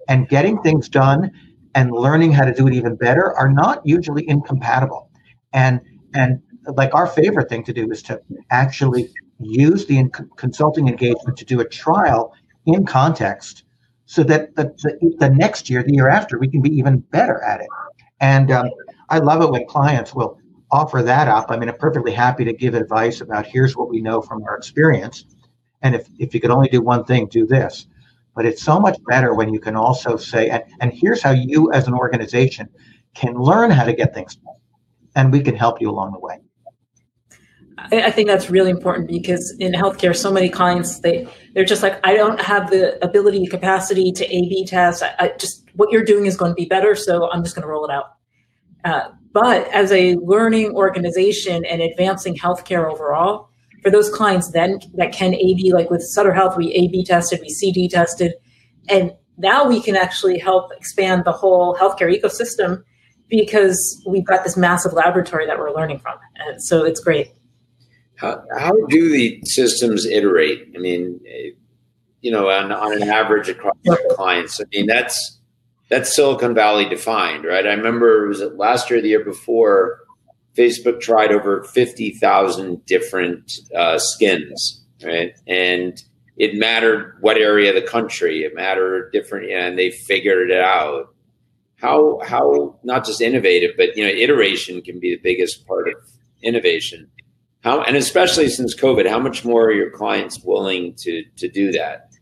And getting things done and learning how to do it even better are not usually incompatible. And and like our favorite thing to do is to actually use the consulting engagement to do a trial in context so that the, the, the next year, the year after, we can be even better at it. And um, I love it when clients will offer that up. I mean, I'm perfectly happy to give advice about here's what we know from our experience. And if, if you could only do one thing, do this. But it's so much better when you can also say, and, and here's how you as an organization can learn how to get things done. And we can help you along the way. I think that's really important because in healthcare, so many clients they they're just like, I don't have the ability, capacity to A/B test. I, I just what you're doing is going to be better, so I'm just going to roll it out. Uh, but as a learning organization and advancing healthcare overall, for those clients then that can A/B, like with Sutter Health, we A/B tested, we CD tested, and now we can actually help expand the whole healthcare ecosystem because we've got this massive laboratory that we're learning from, and so it's great. How, how do the systems iterate? I mean, you know, on, on an average across clients. I mean, that's that's Silicon Valley defined, right? I remember it was last year, the year before, Facebook tried over fifty thousand different uh, skins, right? And it mattered what area of the country. It mattered different, and they figured it out. How how not just innovative, but you know, iteration can be the biggest part of innovation how and especially since COVID, how much more are your clients willing to to do that?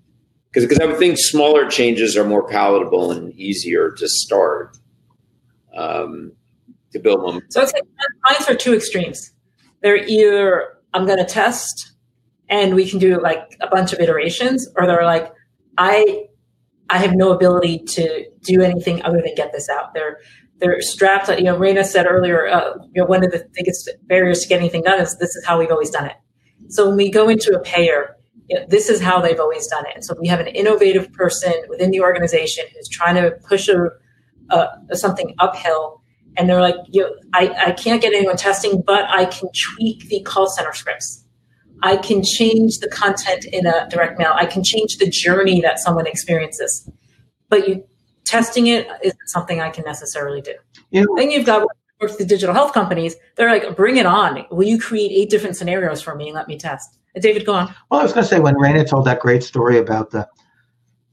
Because because I would think smaller changes are more palatable and easier to start um, to build them. So I'd say clients are two extremes. They're either I'm going to test and we can do like a bunch of iterations, or they're like I I have no ability to do anything other than get this out. They're they're strapped. You know, Raina said earlier, uh, you know, one of the biggest barriers to getting anything done is this is how we've always done it. So when we go into a payer, you know, this is how they've always done it. And so we have an innovative person within the organization who's trying to push a, a something uphill, and they're like, you I, I can't get anyone testing, but I can tweak the call center scripts. I can change the content in a direct mail. I can change the journey that someone experiences. But you testing it isn't something I can necessarily do. Yeah. Then you've got the digital health companies. They're like, bring it on. Will you create eight different scenarios for me and let me test? David, go on. Well, I was going to say when Raina told that great story about the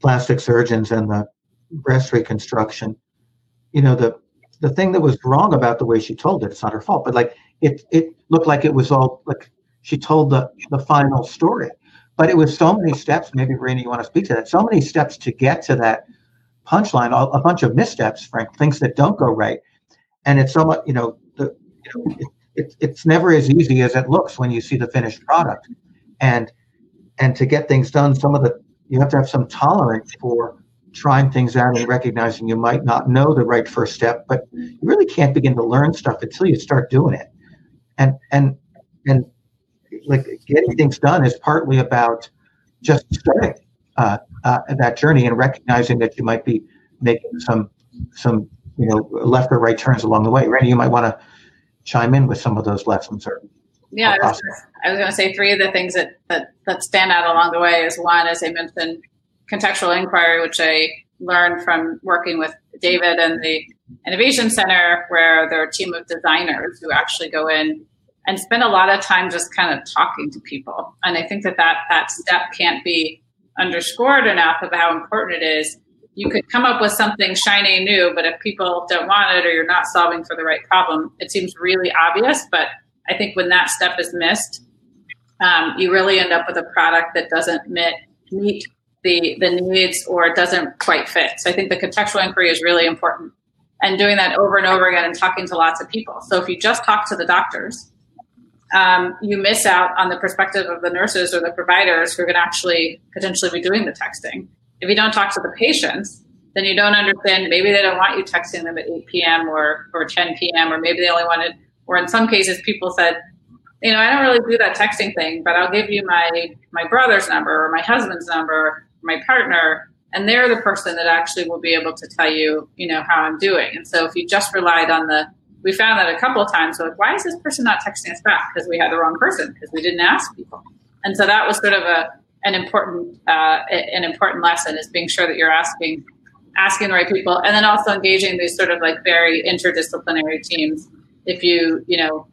plastic surgeons and the breast reconstruction, you know, the the thing that was wrong about the way she told it, it's not her fault, but like it it looked like it was all like she told the the final story. But it was so many steps. Maybe Raina, you want to speak to that? So many steps to get to that punchline, a bunch of missteps, Frank, things that don't go right. And it's so much, you know, the, you know it, it, it's never as easy as it looks when you see the finished product. And and to get things done, some of the you have to have some tolerance for trying things out and recognizing you might not know the right first step, but you really can't begin to learn stuff until you start doing it. And and and like getting things done is partly about just starting uh, uh, that journey and recognizing that you might be making some some you know left or right turns along the way. Randy, you might want to chime in with some of those lessons or yeah, I was, I was going to say three of the things that, that that stand out along the way is one, as I mentioned, contextual inquiry, which I learned from working with David and the Innovation Center, where there are a team of designers who actually go in and spend a lot of time just kind of talking to people. And I think that that, that step can't be underscored enough of how important it is. You could come up with something shiny new, but if people don't want it or you're not solving for the right problem, it seems really obvious. But I think when that step is missed, um, you really end up with a product that doesn't meet, meet the, the needs or it doesn't quite fit. So I think the contextual inquiry is really important and doing that over and over again and talking to lots of people. So if you just talk to the doctors, um, you miss out on the perspective of the nurses or the providers who are going to actually potentially be doing the texting. If you don't talk to the patients, then you don't understand. Maybe they don't want you texting them at 8 p.m. or, or 10 p.m. or maybe they only wanted, or in some cases, people said, you know, I don't really do that texting thing, but I'll give you my my brother's number or my husband's number, my partner, and they're the person that actually will be able to tell you, you know, how I'm doing. And so if you just relied on the we found that a couple of times. So like, why is this person not texting us back? Because we had the wrong person because we didn't ask people. And so that was sort of a an important uh, an important lesson is being sure that you're asking asking the right people, and then also engaging these sort of like very interdisciplinary teams. If you you know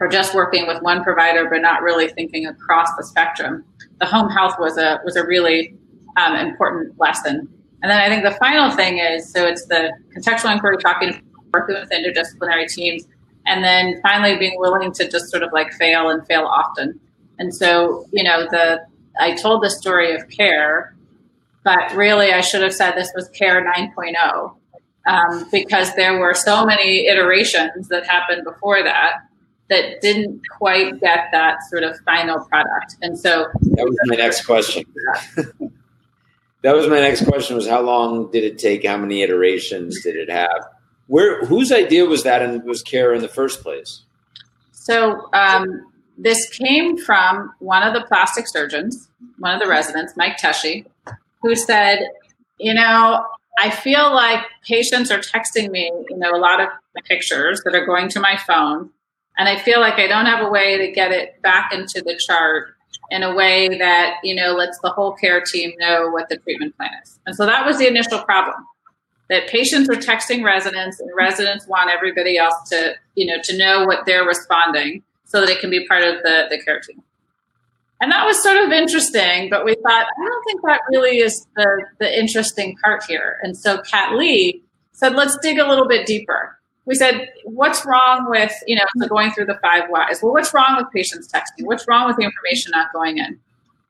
are just working with one provider but not really thinking across the spectrum, the home health was a was a really um, important lesson And then I think the final thing is so it's the contextual inquiry, talking, working with interdisciplinary teams, and then finally being willing to just sort of like fail and fail often. And so, you know, the I told the story of care, but really I should have said this was care 9.0 um, because there were so many iterations that happened before that that didn't quite get that sort of final product. And so that was my next question. <laughs> that was my next question was how long did it take? How many iterations did it have? Where whose idea was that and was care in the first place? So um, this came from one of the plastic surgeons, one of the residents, Mike Teshy, who said, you know, I feel like patients are texting me, you know, a lot of pictures that are going to my phone. And I feel like I don't have a way to get it back into the chart in a way that, you know, lets the whole care team know what the treatment plan is. And so that was the initial problem that patients are texting residents and residents want everybody else to, you know, to know what they're responding so that it can be part of the, the care team. And that was sort of interesting, but we thought, I don't think that really is the, the interesting part here. And so Kat Lee said, let's dig a little bit deeper. We said, what's wrong with, you know, so going through the five whys? Well, what's wrong with patients texting? What's wrong with the information not going in?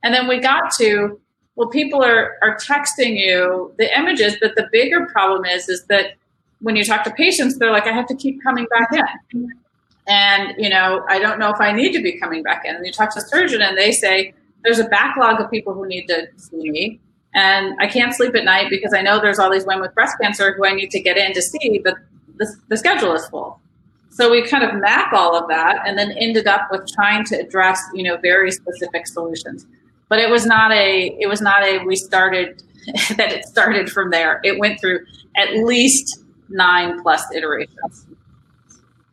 And then we got to, well, people are, are texting you the images, but the bigger problem is, is that when you talk to patients, they're like, I have to keep coming back in. And, you know, I don't know if I need to be coming back in. And you talk to a surgeon and they say, there's a backlog of people who need to see me. And I can't sleep at night because I know there's all these women with breast cancer who I need to get in to see, but the, the schedule is full. So we kind of map all of that and then ended up with trying to address, you know, very specific solutions. But it was not a, it was not a, we started, <laughs> that it started from there. It went through at least nine plus iterations.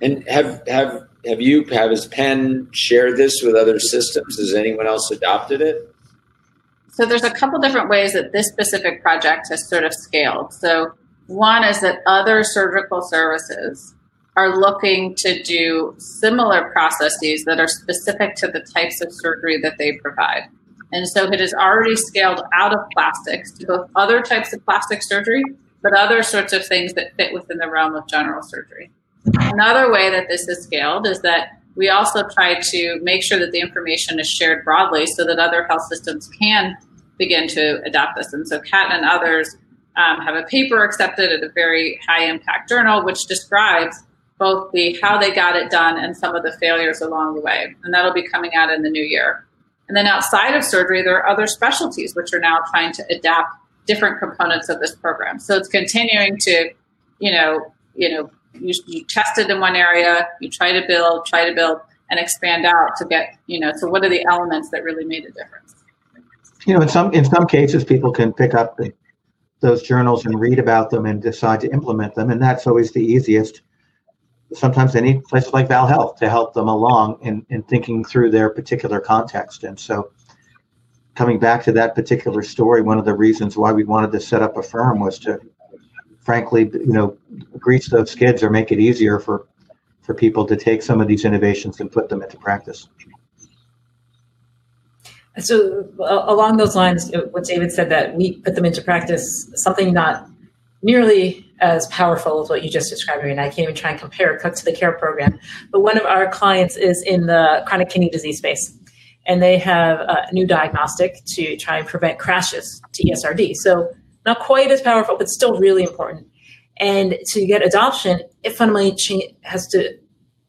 And have have have you have his Penn shared this with other systems? Has anyone else adopted it? So there's a couple different ways that this specific project has sort of scaled. So one is that other surgical services are looking to do similar processes that are specific to the types of surgery that they provide. And so it has already scaled out of plastics to both other types of plastic surgery, but other sorts of things that fit within the realm of general surgery. Another way that this is scaled is that we also try to make sure that the information is shared broadly so that other health systems can begin to adopt this. And so CAT and others um, have a paper accepted at a very high impact journal, which describes both the how they got it done and some of the failures along the way. And that'll be coming out in the new year. And then outside of surgery, there are other specialties which are now trying to adapt different components of this program. So it's continuing to, you know, you know, you, you tested in one area, you try to build, try to build, and expand out to get, you know, so what are the elements that really made a difference? You know, in some in some cases, people can pick up the, those journals and read about them and decide to implement them, and that's always the easiest. Sometimes they need places like Val Health to help them along in, in thinking through their particular context. And so, coming back to that particular story, one of the reasons why we wanted to set up a firm was to frankly, you know, grease those skids or make it easier for for people to take some of these innovations and put them into practice. So uh, along those lines, uh, what David said that we put them into practice, something not nearly as powerful as what you just described, and I can't even try and compare Cook to the Care program. But one of our clients is in the chronic kidney disease space, and they have a new diagnostic to try and prevent crashes to ESRD. So not quite as powerful, but still really important. And to get adoption, it fundamentally has to,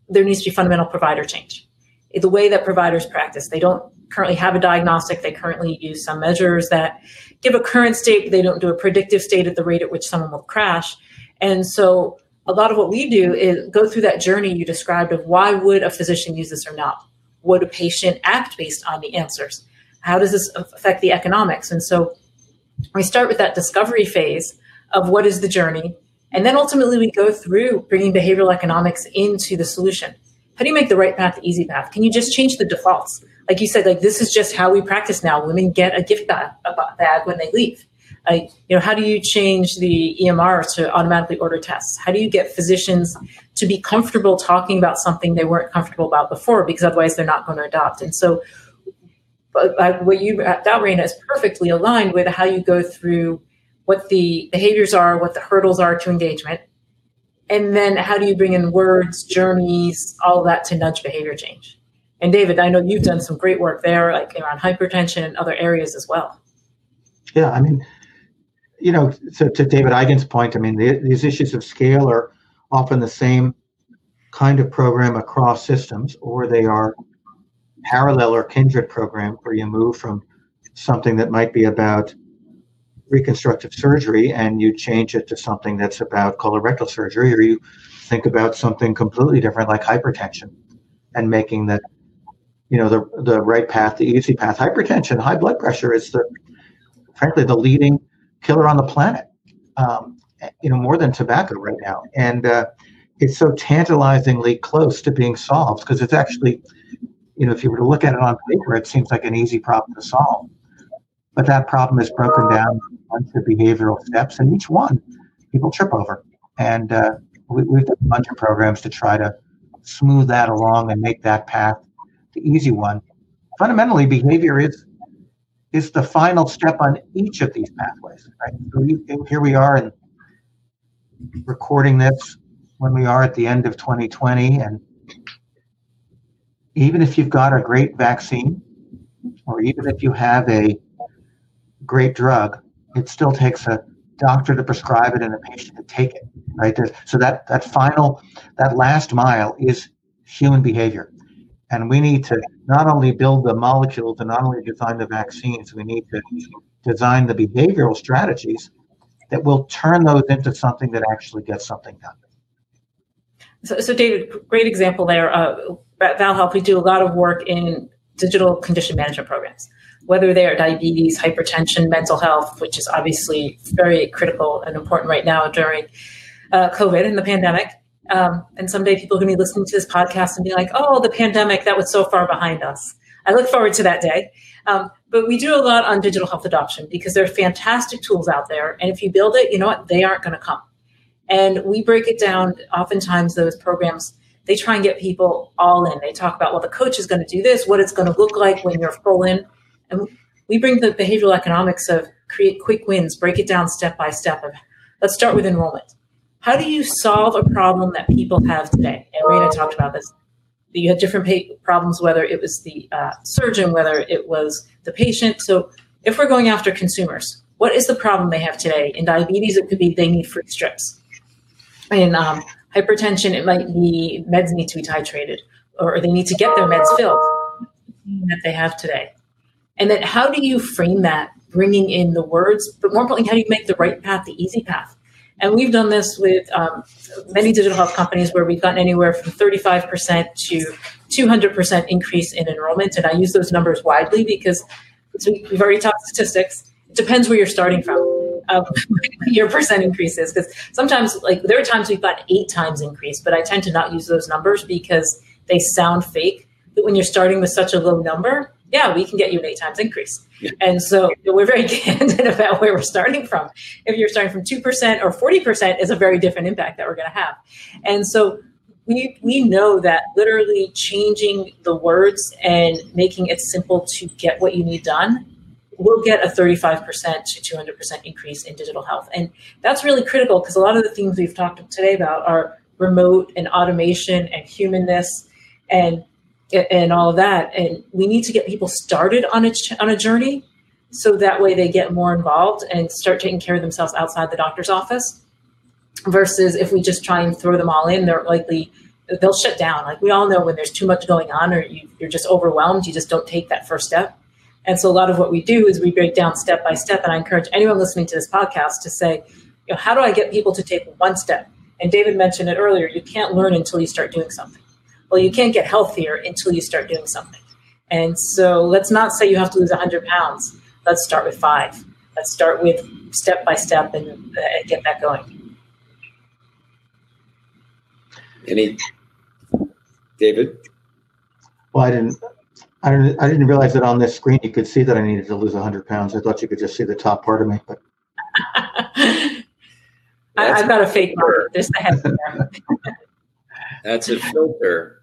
there needs to be fundamental provider change. The way that providers practice, they don't currently have a diagnostic. They currently use some measures that give a current state, but they don't do a predictive state at the rate at which someone will crash. And so a lot of what we do is go through that journey you described of why would a physician use this or not? Would a patient act based on the answers? How does this affect the economics? And so we start with that discovery phase of what is the journey. And then ultimately we go through bringing behavioral economics into the solution. How do you make the right path the easy path? Can you just change the defaults? Like you said, like this is just how we practice now. Women get a gift bag, a bag when they leave. Uh, you know, how do you change the EMR to automatically order tests? How do you get physicians to be comfortable talking about something they weren't comfortable about before because otherwise they're not going to adopt? And so but what you that Raina is perfectly aligned with how you go through what the behaviors are, what the hurdles are to engagement, and then how do you bring in words, journeys, all of that to nudge behavior change? And David, I know you've done some great work there, like around hypertension and other areas as well. Yeah, I mean, you know, so to David Eigen's point, I mean, the, these issues of scale are often the same kind of program across systems, or they are parallel or kindred program where you move from something that might be about reconstructive surgery and you change it to something that's about colorectal surgery, or you think about something completely different like hypertension and making that you know the the right path, the easy path. Hypertension, high blood pressure is the frankly the leading killer on the planet. Um, you know more than tobacco right now, and uh, it's so tantalizingly close to being solved because it's actually, you know, if you were to look at it on paper, it seems like an easy problem to solve. But that problem is broken down into behavioral steps, and each one people trip over. And uh, we, we've done a bunch of programs to try to smooth that along and make that path the easy one. Fundamentally, behavior is is the final step on each of these pathways. Right. Here we are in recording this when we are at the end of 2020. And even if you've got a great vaccine, or even if you have a great drug, it still takes a doctor to prescribe it and a patient to take it. Right. So that that final, that last mile is human behavior. And we need to not only build the molecules and not only design the vaccines, we need to design the behavioral strategies that will turn those into something that actually gets something done. So, so David, great example there. Uh, at ValHealth, we do a lot of work in digital condition management programs, whether they are diabetes, hypertension, mental health, which is obviously very critical and important right now during uh, COVID and the pandemic. Um, and someday people are going to be listening to this podcast and be like, oh, the pandemic, that was so far behind us. I look forward to that day. Um, but we do a lot on digital health adoption because there are fantastic tools out there. And if you build it, you know what? They aren't going to come. And we break it down. Oftentimes, those programs, they try and get people all in. They talk about, well, the coach is going to do this, what it's going to look like when you're full in. And we bring the behavioral economics of create quick wins, break it down step by step. Of, let's start with enrollment. How do you solve a problem that people have today? And Raina talked about this. You had different problems, whether it was the uh, surgeon, whether it was the patient. So if we're going after consumers, what is the problem they have today? In diabetes, it could be they need free strips in um, hypertension, it might be meds need to be titrated or they need to get their meds filled that they have today. And then how do you frame that, bringing in the words, but more importantly, how do you make the right path the easy path? And we've done this with um, many digital health companies where we've gotten anywhere from 35% to 200% increase in enrollment. And I use those numbers widely because we've already talked statistics. It depends where you're starting from um, <laughs> your percent increases because sometimes like there are times we've got eight times increase but i tend to not use those numbers because they sound fake but when you're starting with such a low number yeah we can get you an eight times increase yeah. and so we're very <laughs> candid about where we're starting from if you're starting from 2% or 40% is a very different impact that we're going to have and so we, we know that literally changing the words and making it simple to get what you need done we'll get a 35% to 200% increase in digital health. And that's really critical because a lot of the things we've talked today about are remote and automation and humanness and and all of that. And we need to get people started on a, on a journey so that way they get more involved and start taking care of themselves outside the doctor's office versus if we just try and throw them all in, they're likely they'll shut down. Like we all know when there's too much going on or you, you're just overwhelmed, you just don't take that first step. And so a lot of what we do is we break down step by step. And I encourage anyone listening to this podcast to say, you know, how do I get people to take one step? And David mentioned it earlier, you can't learn until you start doing something. Well, you can't get healthier until you start doing something. And so let's not say you have to lose 100 pounds. Let's start with five. Let's start with step by step and uh, get that going. Any, David? Well, I didn't. I didn't, I didn't realize that on this screen you could see that I needed to lose 100 pounds. I thought you could just see the top part of me. But <laughs> I, have got a fake mark. There's the head. <laughs> That's a filter.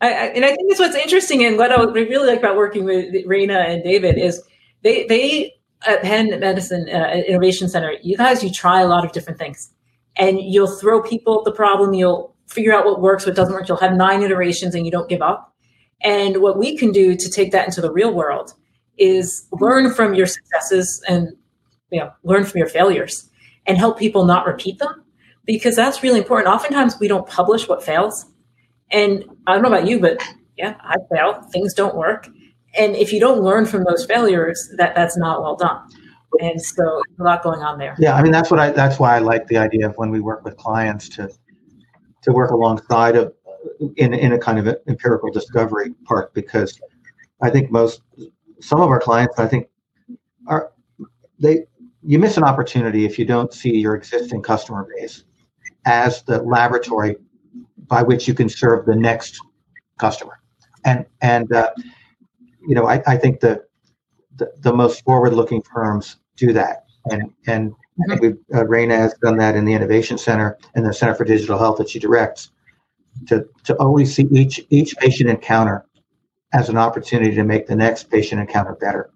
I, I, and I think that's what's interesting and what I really like about working with Raina and David is they they at Penn Medicine uh, Innovation Center, you guys, you try a lot of different things and you'll throw people at the problem. You'll figure out what works, what doesn't work. You'll have nine iterations and you don't give up. And what we can do to take that into the real world is learn from your successes and you know learn from your failures and help people not repeat them because that's really important. Oftentimes we don't publish what fails. And I don't know about you, but yeah, I fail. Things don't work. And if you don't learn from those failures, that that's not well done. And so a lot going on there. Yeah, I mean that's what I that's why I like the idea of when we work with clients to to work alongside of in in a kind of empirical discovery part because I think most some of our clients I think are they you miss an opportunity if you don't see your existing customer base as the laboratory by which you can serve the next customer and and uh, you know I, I think the, the the most forward looking firms do that and and I think uh, Raina has done that in the Innovation Center and the Center for Digital Health that she directs to, to always see each each patient encounter as an opportunity to make the next patient encounter better.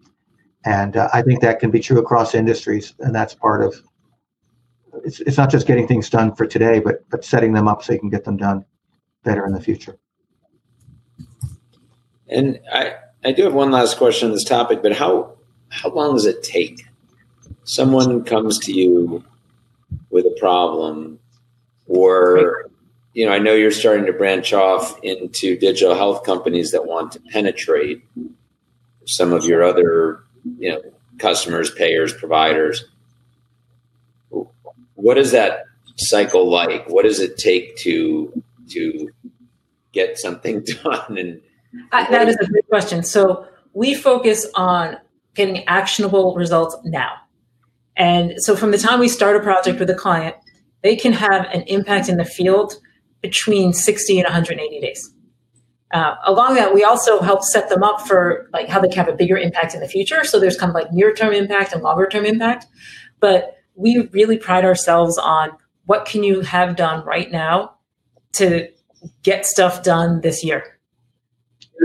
And uh, I think that can be true across industries, and that's part of. It's, it's not just getting things done for today, but but setting them up so you can get them done better in the future. And I I do have one last question on this topic, but how how long does it take? Someone comes to you with a problem, or you know, I know you're starting to branch off into digital health companies that want to penetrate some of your other, you know, customers, payers, providers. What is that cycle like? What does it take to to get something <laughs> done? And I, that is a good question. So we focus on getting actionable results now. And so from the time we start a project with a client, they can have an impact in the field between 60 and 180 days. Uh, along that, we also help set them up for like how they can have a bigger impact in the future. So there's kind of like near term impact and longer term impact. But we really pride ourselves on what can you have done right now to get stuff done this year,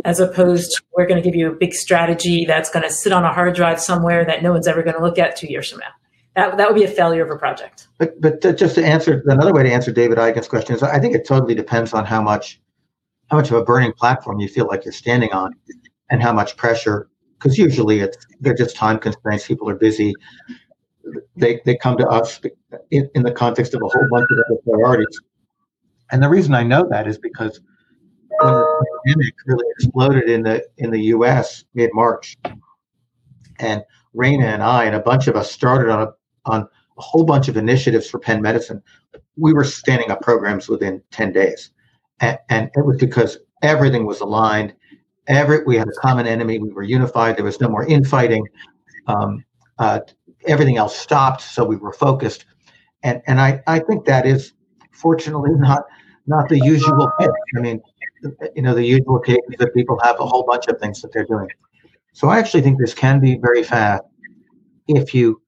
as opposed to we're going to give you a big strategy that's going to sit on a hard drive somewhere that no one's ever going to look at two years from now that, that would be a failure of a project. But but just to answer another way to answer David Eigen's question is I think it totally depends on how much how much of a burning platform you feel like you're standing on and how much pressure because usually it's they're just time constraints people are busy they they come to us in, in the context of a whole bunch of other priorities and the reason i know that is because when the pandemic really exploded in the in the us mid-march and Raina and I and a bunch of us started on a on a whole bunch of initiatives for Penn Medicine. We were standing up programs within 10 days. And, and it was because everything was aligned. Every, we had a common enemy. We were unified. There was no more infighting. Um, uh, everything else stopped. So we were focused. And, and I, I think that is fortunately <laughs> not, not the usual. I mean, you know, the usual case is that people have a whole bunch of things that they're doing. So I actually think this can be very fast if you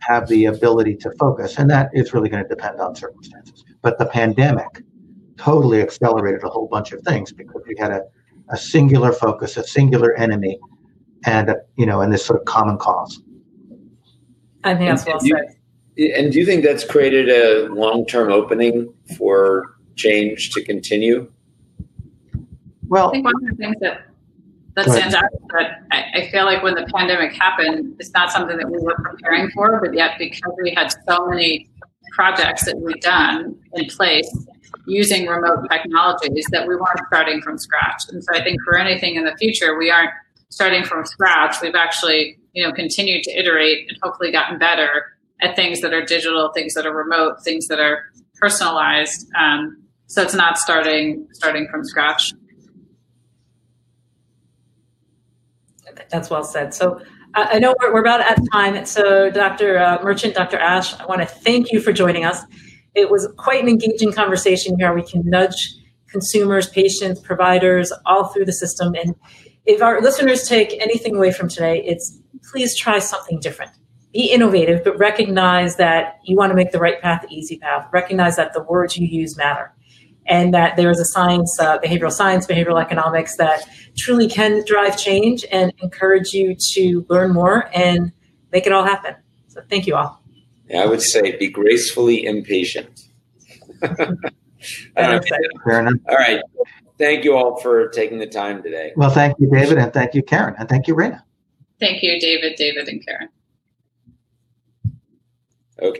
have the ability to focus. And that is really going to depend on circumstances. But the pandemic totally accelerated a whole bunch of things because we had a, a singular focus, a singular enemy, and a, you know, and this sort of common cause. I think that's well said. And do you think that's created a long-term opening for change to continue? Well, I think one of the things that that stands out is that I, I, feel like when the pandemic happened, it's not something that we were preparing for, but yet because we had so many projects that we'd done in place using remote technologies that we weren't starting from scratch. And so I think for anything in the future, we aren't starting from scratch. We've actually, you know, continued to iterate and hopefully gotten better at things that are digital, things that are remote, things that are personalized. Um, so it's not starting starting from scratch. That's well said. So I know we're, we're about at time. So Dr. Uh, Merchant, Dr. Asch, I want to thank you for joining us. It was quite an engaging conversation here. We can nudge consumers, patients, providers all through the system. And if our listeners take anything away from today, it's please try something different. Be innovative, but recognize that you want to make the right path the easy path. Recognize that the words you use matter and that there is a science, uh, behavioral science, behavioral economics that truly can drive change and encourage you to learn more and make it all happen. So thank you all. Yeah, I would say be gracefully impatient. <laughs> Fair enough. All right. Thank you all for taking the time today. Well, thank you, David, and thank you, Karen, and thank you, Raina. Thank you, David, David, and Karen.